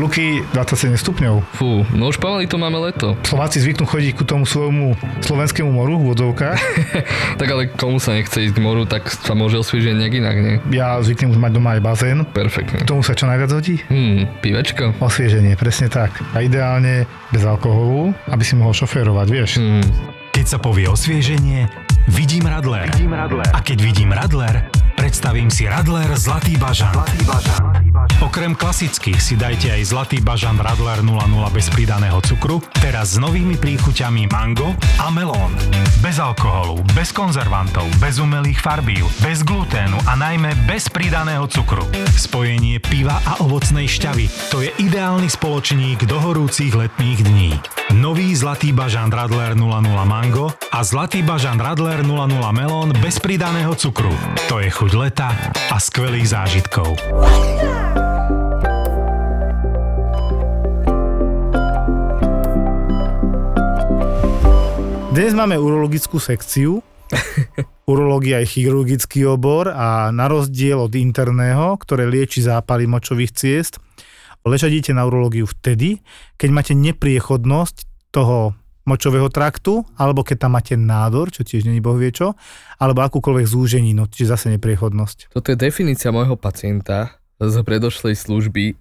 Luky 27 stupňov.
Fú, no už pomaly to máme leto.
Slováci zvyknú chodiť ku tomu svojmu slovenskému moru v vodovkách.
tak ale komu sa nechce ísť k moru, tak sa môže osviežiť nejak inak, nie?
Ja zvyknem už mať doma aj bazén.
Perfektne.
K tomu sa čo najviac hodí?
Hmm, pivečko.
Osvieženie, presne tak. A ideálne bez alkoholu, aby si mohol šoférovať, vieš. Hmm.
Keď sa povie osvieženie, vidím Radler. Vidím Radler. A keď vidím Radler, predstavím si Radler Zlatý bažan. Okrem klasických si dajte aj Zlatý bažan Radler 00 bez pridaného cukru, teraz s novými príchuťami mango a melón. Bez alkoholu, bez konzervantov, bez umelých farbív, bez gluténu a najmä bez pridaného cukru. Spojenie piva a ovocnej šťavy. To je ideálny spoločník do horúcich letných dní. Nový Zlatý bažan Radler 00 mango a Zlatý bažan Radler 00 melón bez pridaného cukru. To je chuť leta a skvelých zážitkov.
Dnes máme urologickú sekciu. Urológia je chirurgický obor a na rozdiel od interného, ktoré lieči zápaly močových ciest, ležadíte na urológiu vtedy, keď máte nepriechodnosť toho močového traktu, alebo keď tam máte nádor, čo tiež není boh vie čo, alebo akúkoľvek zúženinu, čiže zase nepriechodnosť.
Toto je definícia môjho pacienta z predošlej služby,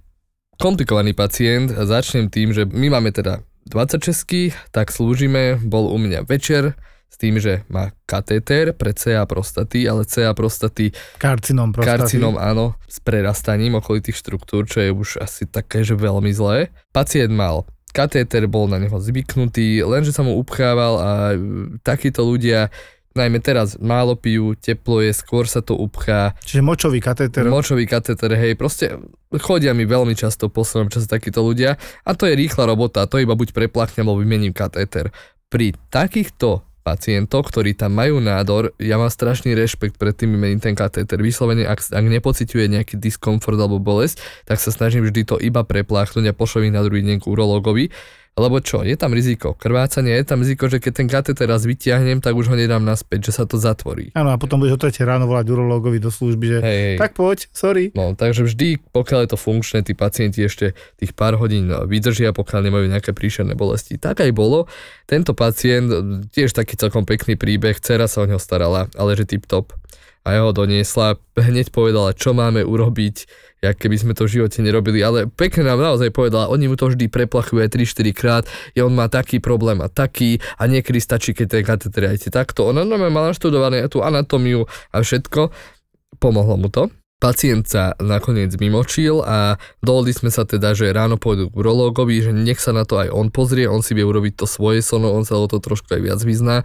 komplikovaný pacient začnem tým, že my máme teda 26, tak slúžime, bol u mňa večer, s tým, že má katéter pre CA prostaty, ale CA prostaty
Karcinom prostaty.
karcinom áno, s prerastaním okolitých štruktúr, čo je už asi také, že veľmi zlé. Pacient mal katéter, bol na neho zvyknutý, lenže sa mu upchával a e, takíto ľudia najmä teraz málo pijú, teplo je, skôr sa to upchá,
Čiže močový katéter.
močový katéter, hej, proste chodia mi veľmi často v poslednom čase takíto ľudia a to je rýchla robota, to iba buď preplachnem, alebo vymením katéter. Pri takýchto pacientov, ktorí tam majú nádor, ja mám strašný rešpekt pred tým vymením ten katéter. Vyslovene, ak, ak nepociťuje nejaký diskomfort alebo bolesť, tak sa snažím vždy to iba prepláchnuť a pošlem ich na druhý deň k urológovi. Lebo čo, je tam riziko krvácania, je tam riziko, že keď ten katéter raz vyťahnem, tak už ho nedám naspäť, že sa to zatvorí.
Áno, a potom budeš o tretie ráno volať urológovi do služby, že
Hej, hej.
tak poď, sorry.
No, takže vždy, pokiaľ je to funkčné, tí pacienti ešte tých pár hodín vydržia, pokiaľ nemajú nejaké príšerné bolesti. Tak aj bolo. Tento pacient, tiež taký celkom pekný príbeh, dcera sa o neho starala, ale že tip top. A ja ho doniesla, hneď povedala, čo máme urobiť, jak keby sme to v živote nerobili, ale pekne nám naozaj povedala, oni mu to vždy preplachujú aj 3-4 krát, je on má taký problém a taký a niekedy stačí, keď ten kateter aj takto. Ona normálne mala študované tú anatómiu a všetko, pomohlo mu to. Pacient sa nakoniec mimočil a dohodli sme sa teda, že ráno pôjdu k urológovi, že nech sa na to aj on pozrie, on si vie urobiť to svoje sono, on sa o to trošku aj viac vyzná,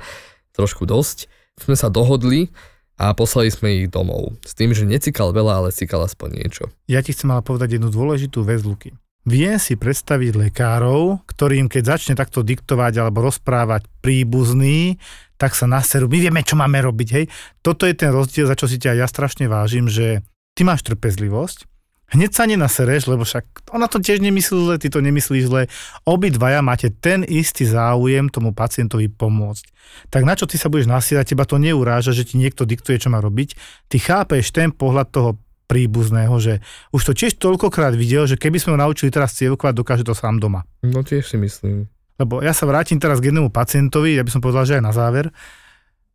trošku dosť. Sme sa dohodli a poslali sme ich domov. S tým, že necikal veľa, ale cikal aspoň niečo.
Ja ti chcem ale povedať jednu dôležitú vec, Luky. Viem si predstaviť lekárov, ktorým keď začne takto diktovať alebo rozprávať príbuzný, tak sa naserú. My vieme, čo máme robiť, hej. Toto je ten rozdiel, za čo si ťa ja strašne vážim, že ty máš trpezlivosť, hneď sa nenasereš, lebo však ona to tiež nemyslí zle, ty to nemyslíš zle. Obidvaja máte ten istý záujem tomu pacientovi pomôcť. Tak na čo ty sa budeš nasierať, teba to neuráža, že ti niekto diktuje, čo má robiť. Ty chápeš ten pohľad toho príbuzného, že už to tiež toľkokrát videl, že keby sme ho naučili teraz cievkovať, dokáže to sám doma.
No tiež si myslím.
Lebo ja sa vrátim teraz k jednému pacientovi, ja by som povedal, že aj na záver,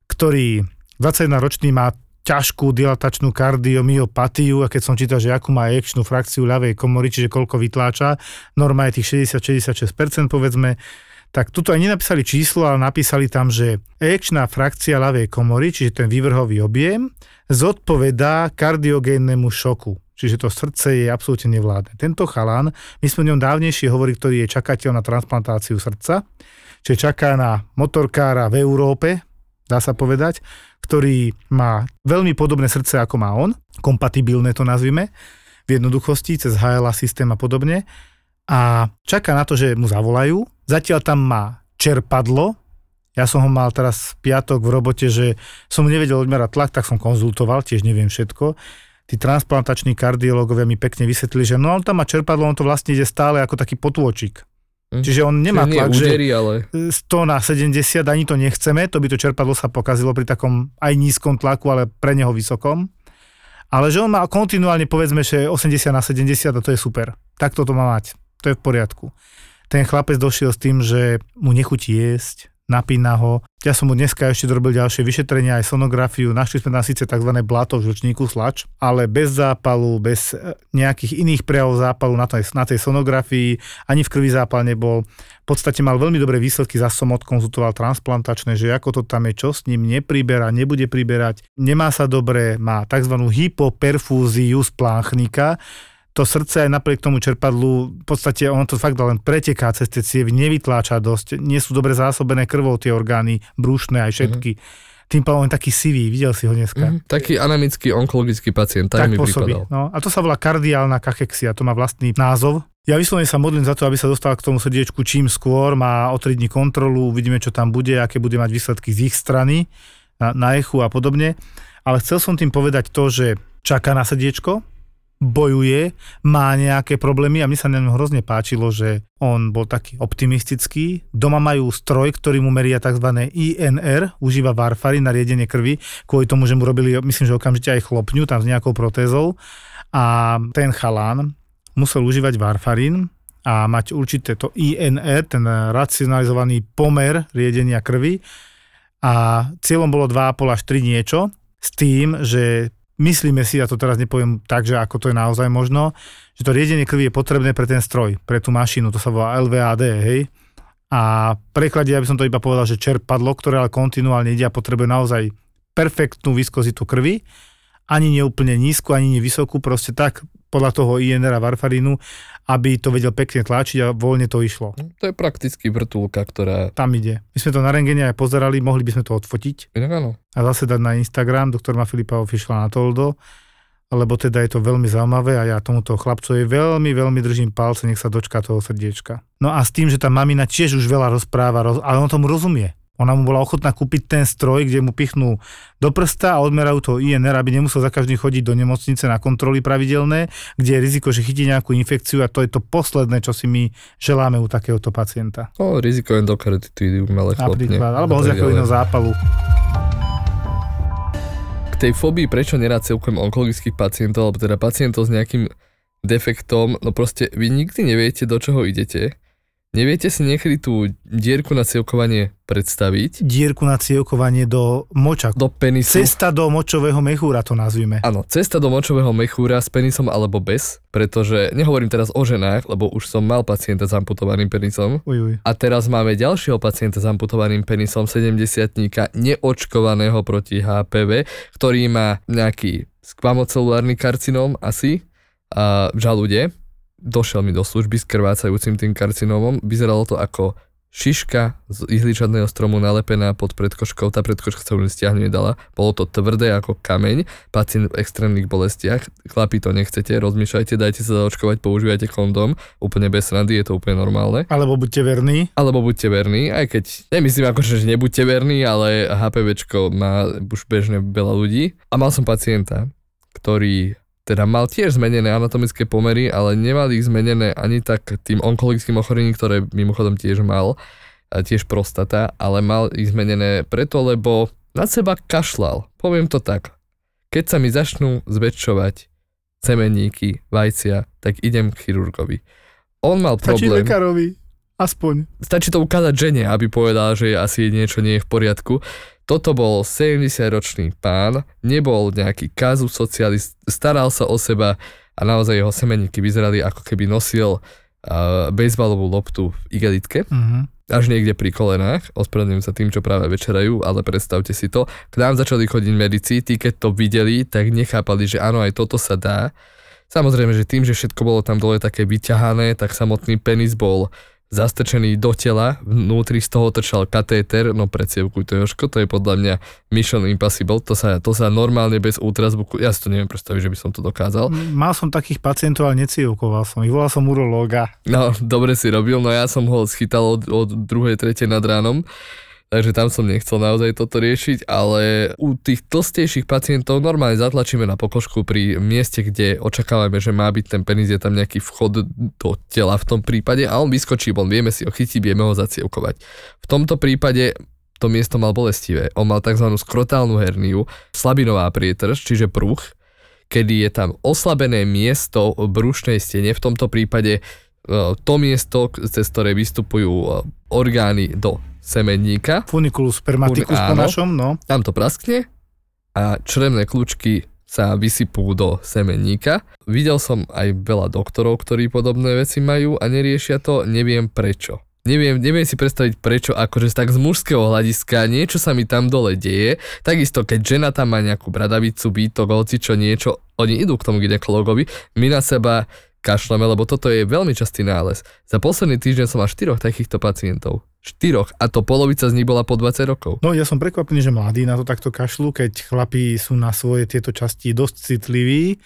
ktorý 21 ročný má ťažkú dilatačnú kardiomyopatiu a keď som čítal, že akú má ejekčnú frakciu ľavej komory, čiže koľko vytláča, norma je tých 60-66% povedzme, tak tuto aj nenapísali číslo, ale napísali tam, že ejekčná frakcia ľavej komory, čiže ten vývrhový objem, zodpovedá kardiogénnemu šoku. Čiže to srdce je absolútne nevládne. Tento chalan, my sme o ňom dávnejšie hovorili, ktorý je čakateľ na transplantáciu srdca, čiže čaká na motorkára v Európe, dá sa povedať, ktorý má veľmi podobné srdce, ako má on, kompatibilné to nazvime, v jednoduchosti, cez HLA systém a podobne. A čaká na to, že mu zavolajú. Zatiaľ tam má čerpadlo. Ja som ho mal teraz piatok v robote, že som nevedel odmerať tlak, tak som konzultoval, tiež neviem všetko. Tí transplantační kardiológovia mi pekne vysvetlili, že no on tam má čerpadlo, on to vlastne ide stále ako taký potôčik.
Hm.
Čiže on nemá
Čiže
tlak, že
údery, ale
100 na 70, ani to nechceme, to by to čerpadlo sa pokazilo pri takom aj nízkom tlaku, ale pre neho vysokom. Ale že on má kontinuálne povedzme, že 80 na 70 a to je super. Tak toto má mať. To je v poriadku. Ten chlapec došiel s tým, že mu nechutí jesť, napína ho. Ja som mu dneska ešte dorobil ďalšie vyšetrenia, aj sonografiu. Našli sme tam síce tzv. bláto v žlčníku, slač, ale bez zápalu, bez e, nejakých iných prejavov zápalu na tej, na tej sonografii, ani v krvi zápal nebol. V podstate mal veľmi dobré výsledky, zase som odkonzultoval transplantačné, že ako to tam je, čo s ním nepriberá, nebude priberať, nemá sa dobre, má tzv. hypoperfúziu z pláchnika, to srdce aj napriek tomu čerpadlu, v podstate ono to fakt len preteká cez tie cievy, nevytláča dosť, nie sú dobre zásobené krvou tie orgány, brúšne aj všetky. Mm-hmm. Tým pádom on taký sivý, videl si ho dneska.
mm, taký anemický onkologický pacient, tak,
tak
mi
pôsobí.
pripadal.
No, a to sa volá kardiálna kachexia, to má vlastný názov. Ja vyslovene sa modlím za to, aby sa dostal k tomu srdiečku čím skôr, má o 3 dní kontrolu, uvidíme, čo tam bude, aké bude mať výsledky z ich strany, na, na echu a podobne. Ale chcel som tým povedať to, že čaká na srdiečko, bojuje, má nejaké problémy a mne sa na ňom hrozne páčilo, že on bol taký optimistický. Doma majú stroj, ktorý mu meria tzv. INR, užíva varfarin na riedenie krvi, kvôli tomu, že mu robili, myslím, že okamžite aj chlopňu tam s nejakou protézou. A ten chalán musel užívať varfarín a mať určité to INR, ten racionalizovaný pomer riedenia krvi. A cieľom bolo 2,5 až 3 niečo, s tým, že myslíme si, ja to teraz nepoviem tak, že ako to je naozaj možno, že to riedenie krvi je potrebné pre ten stroj, pre tú mašinu, to sa volá LVAD, hej. A v preklade, ja by som to iba povedal, že čerpadlo, ktoré ale kontinuálne ide a potrebuje naozaj perfektnú viskozitu krvi, ani neúplne nízku, ani nevysokú, proste tak podľa toho INR a varfarínu, aby to vedel pekne tlačiť a voľne to išlo.
To je prakticky vrtulka, ktorá...
Tam ide. My sme to na rengene aj pozerali, mohli by sme to odfotiť
Inak áno.
a zase dať na Instagram, doktor ma Filipa Official na Toldo, lebo teda je to veľmi zaujímavé a ja tomuto chlapcovi veľmi, veľmi držím palce, nech sa dočká toho srdiečka. No a s tým, že tá mamina tiež už veľa rozpráva, roz, ale on tomu rozumie. Ona mu bola ochotná kúpiť ten stroj, kde mu pichnú do prsta a odmerajú to INR, aby nemusel za každým chodiť do nemocnice na kontroly pravidelné, kde je riziko, že chytí nejakú infekciu a to je to posledné, čo si my želáme u takéhoto pacienta.
No, riziko endokarditidy umelé chlopne.
Alebo hociakého iného zápalu.
Tej fóbii, prečo nerád celkom onkologických pacientov, alebo teda pacientov s nejakým defektom, no proste vy nikdy neviete, do čoho idete. Neviete si niekedy tú dierku na cievkovanie predstaviť?
Dierku na cievkovanie do moča.
Do penisu.
Cesta do močového mechúra to nazvime.
Áno, cesta do močového mechúra s penisom alebo bez, pretože nehovorím teraz o ženách, lebo už som mal pacienta s amputovaným penisom.
Uj, uj.
A teraz máme ďalšieho pacienta s amputovaným penisom 70 neočkovaného proti HPV, ktorý má nejaký skvamocelulárny karcinóm asi a v žalude. Došiel mi do služby s krvácajúcim tým karcinómom. Vyzeralo to ako šiška z ihličadného stromu nalepená pod predkoškou. Tá predkoška sa už stiahnuť nedala. Bolo to tvrdé ako kameň. Pacient v extrémnych bolestiach. Chlapi to nechcete, rozmýšľajte, dajte sa zaočkovať, používajte kondóm. Úplne bez randy, je to úplne normálne.
Alebo buďte verní.
Alebo buďte verní, aj keď nemyslím akože, že nebuďte verní, ale HPVčko má už bežne veľa ľudí. A mal som pacienta, ktorý teda mal tiež zmenené anatomické pomery, ale nemal ich zmenené ani tak tým onkologickým ochorením, ktoré mimochodom tiež mal, tiež prostata, ale mal ich zmenené preto, lebo na seba kašľal. Poviem to tak. Keď sa mi začnú zväčšovať semeníky, vajcia, tak idem k chirurgovi. On mal
Stačí
problém
lekárovi. Aspoň.
stačí to ukázať žene, aby povedala, že asi niečo nie je v poriadku. Toto bol 70-ročný pán, nebol nejaký kazu socialist, staral sa o seba a naozaj jeho semeníky vyzerali ako keby nosil uh, bejsbalovú loptu v igelitke,
Mhm.
až niekde pri kolenách, ospravedlňujem sa tým, čo práve večerajú, ale predstavte si to. K nám začali chodiť medici, tí keď to videli, tak nechápali, že áno, aj toto sa dá. Samozrejme, že tým, že všetko bolo tam dole také vyťahané, tak samotný penis bol zastrčený do tela, vnútri z toho trčal katéter, no predsievkuj to Jožko, to je podľa mňa Mission Impossible, to sa, to sa normálne bez ultrazvuku, ja si to neviem predstaviť, že by som to dokázal.
Mal som takých pacientov, ale necievkoval som ich. Volal som urológa.
No, dobre si robil, no ja som ho schytal od, od druhej, tretej nad ránom, takže tam som nechcel naozaj toto riešiť, ale u tých tlstejších pacientov normálne zatlačíme na pokožku pri mieste, kde očakávame, že má byť ten penis, je tam nejaký vchod do tela v tom prípade a on vyskočí von, vieme si ho chytiť, vieme ho zacievkovať. V tomto prípade to miesto mal bolestivé. On mal tzv. skrotálnu herniu, slabinová prietrž, čiže pruch, kedy je tam oslabené miesto v brušnej stene, v tomto prípade e, to miesto, cez ktoré vystupujú e, orgány do semenníka.
Funiculus spermaticus po našom, no.
Tam to praskne a črevné kľúčky sa vysypú do semenníka. Videl som aj veľa doktorov, ktorí podobné veci majú a neriešia to, neviem prečo. Neviem, neviem si predstaviť prečo, akože tak z mužského hľadiska niečo sa mi tam dole deje. Takisto, keď žena tam má nejakú bradavicu, výtok, hoci čo niečo, oni idú k tomu ginekologovi, my na seba kašleme, lebo toto je veľmi častý nález. Za posledný týždeň som mal štyroch takýchto pacientov. Štyroch. A to polovica z nich bola po 20 rokov.
No ja som prekvapený, že mladí na to takto kašľú, keď chlapí sú na svoje tieto časti dosť citliví,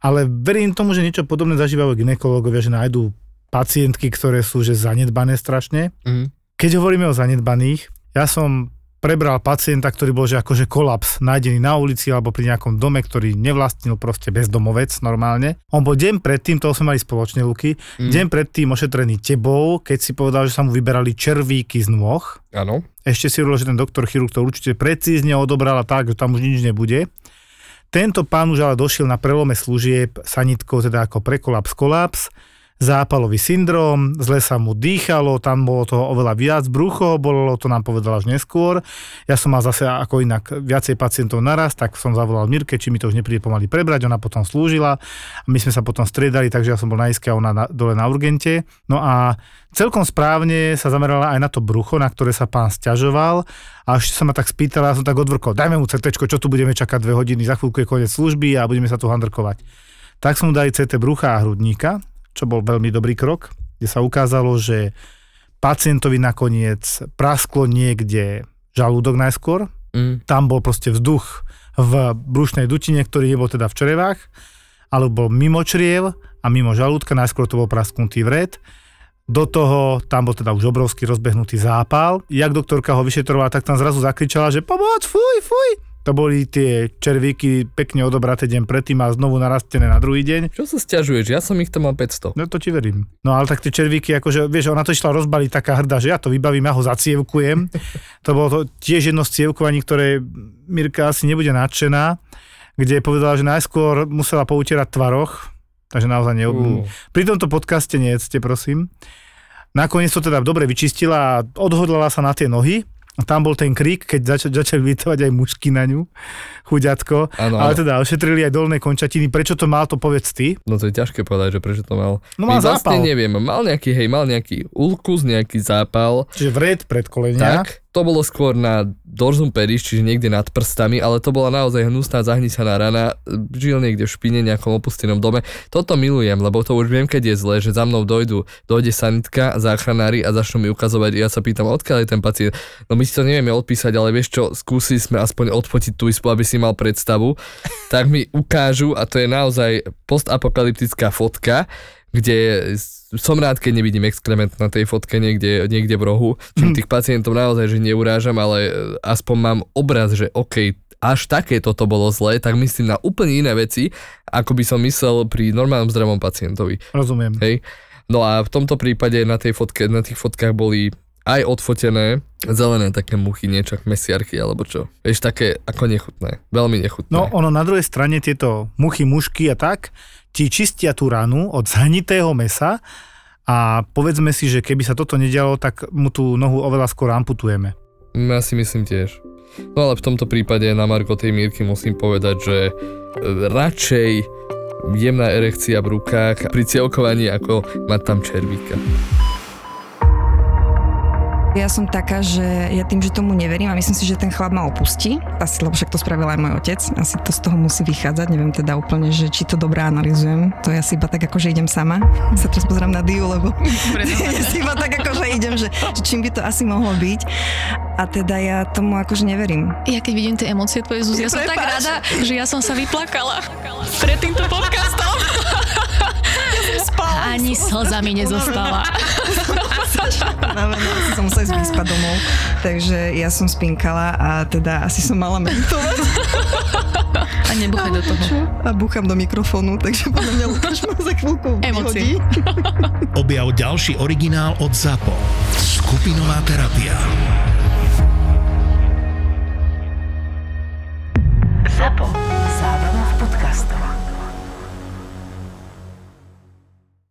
ale verím tomu, že niečo podobné zažívajú ginekológovia, že nájdú pacientky, ktoré sú že zanedbané strašne.
Mhm.
Keď hovoríme o zanedbaných, ja som prebral pacienta, ktorý bol že akože kolaps, nájdený na ulici alebo pri nejakom dome, ktorý nevlastnil proste bezdomovec normálne. On bol deň predtým, toho sme mali spoločne Luky,
Mm.
deň predtým ošetrený tebou, keď si povedal, že sa mu vyberali červíky z nôh.
Áno.
Ešte si hovoril, že ten doktor chirurg to určite precízne odobral a tak, že tam už nič nebude. Tento pán už ale došiel na prelome služieb sanitkou, teda ako prekolaps, kolaps. Zápalový syndrom, zle sa mu dýchalo, tam bolo toho oveľa viac, brucho bolo, to nám povedala až neskôr. Ja som mal zase ako inak viacej pacientov naraz, tak som zavolal Mirke, či mi to už nepríde pomaly prebrať, ona potom slúžila a my sme sa potom striedali, takže ja som bol na iske a ona na, dole na urgente. No a celkom správne sa zamerala aj na to brucho, na ktoré sa pán stiažoval a ešte sa ma tak spýtala, ja som tak odvrkol, dajme mu CT, čo tu budeme čakať dve hodiny, za chvíľku je koniec služby a budeme sa tu handrkovať. Tak som mu dali CT brucha a hrudníka, čo bol veľmi dobrý krok, kde sa ukázalo, že pacientovi nakoniec prasklo niekde žalúdok najskôr,
Mm.
tam bol proste vzduch v brušnej dutine, ktorý nebol teda v črevách, alebo mimo čriev a mimo žalúdka, najskôr to bol prasknutý vred. Do toho, tam bol teda už obrovský rozbehnutý zápal. Jak doktorka ho vyšetrovala, tak tam zrazu zakričala, že pomoc, fuj, fuj. To boli tie červíky pekne odobraté deň predtým a znovu narastené na druhý deň.
Čo sa stiažuješ? Ja som ich tam mal 500.
No to ti verím. No ale tak tie červíky, akože, vieš, ona to išla rozbaliť taká hrdá, že ja to vybavím, ja ho zacievkujem. to bolo to tiež jedno z cievkovaní, ktoré Mirka asi nebude nadšená, kde povedala, že najskôr musela poutierať tvaroch, takže naozaj ne...
Uh.
Pri tomto podcaste nejedzte, prosím. Nakoniec to teda dobre vyčistila a odhodlala sa na tie nohy. A tam bol ten krík, keď zač- začali vytovať aj mužky na ňu, chuďatko.
Áno,
Ale
áno.
teda ošetrili aj dolné končatiny. Prečo to mal, to povedz ty.
No to je ťažké povedať, že prečo to mal.
No
My
mal
vlastne
zápal.
neviem, mal nejaký, hej, mal nejaký ulkus, nejaký zápal,
Čiže vred predkolenia.
tak, to bolo skôr na dorsum pedis, čiže niekde nad prstami, ale to bola naozaj hnusná zahnisaná rana, žil niekde v špine, nejakom opustenom dome. Toto milujem, lebo to už viem, keď je zle, že za mnou dojdu, dojde sanitka, záchranári a začnú mi ukazovať, ja sa pýtam, odkiaľ je ten pacient. No my si to nevieme odpísať, ale vieš čo, skúsili sme aspoň odfotiť tú izbu, aby si mal predstavu, tak mi ukážu a to je naozaj postapokalyptická fotka, kde som rád, keď nevidím exkrement na tej fotke niekde, niekde v rohu. Čím tých pacientov naozaj, že neurážam, ale e, aspoň mám obraz, že OK, až také toto bolo zlé, tak myslím na úplne iné veci, ako by som myslel pri normálnom zdravom pacientovi.
Rozumiem.
Hej. No a v tomto prípade na tej fotke, na tých fotkách boli aj odfotené zelené také muchy, niečo ako mesiarky alebo čo. Vieš, také ako nechutné. Veľmi nechutné.
No ono na druhej strane tieto muchy, mušky a tak ti čistia tú ranu od zhnitého mesa a povedzme si, že keby sa toto nedialo, tak mu tú nohu oveľa skôr amputujeme.
Ja si myslím tiež. No ale v tomto prípade na Marko tej Mírky musím povedať, že e, radšej jemná erekcia v rukách pri cielkovaní ako mať tam červíka.
Ja som taká, že ja tým, že tomu neverím a myslím si, že ten chlap ma opustí. Asi, lebo však to spravil aj môj otec. Asi to z toho musí vychádzať. Neviem teda úplne, že či to dobre analizujem. To ja si iba tak ako, že idem sama. Sa teraz pozerám na Diu, lebo ja si iba tak ako, že idem, že, že čím by to asi mohlo byť. A teda ja tomu akože neverím.
Ja keď vidím tie emócie tvoje, Zuzi, ja som tak
Prepáč.
rada, že ja som sa vyplakala pred týmto podcastom. Ani slza mi nezostala.
Unavená, asi som musela ísť vyspať domov. Takže ja som spinkala a teda asi som mala meditovať.
A nebuchaj do toho.
A búcham do mikrofónu, takže podľa mňa Lukáš ma za chvíľku
Emócie.
vyhodí.
Objav ďalší originál od ZAPO. Skupinová terapia.
ZAPO.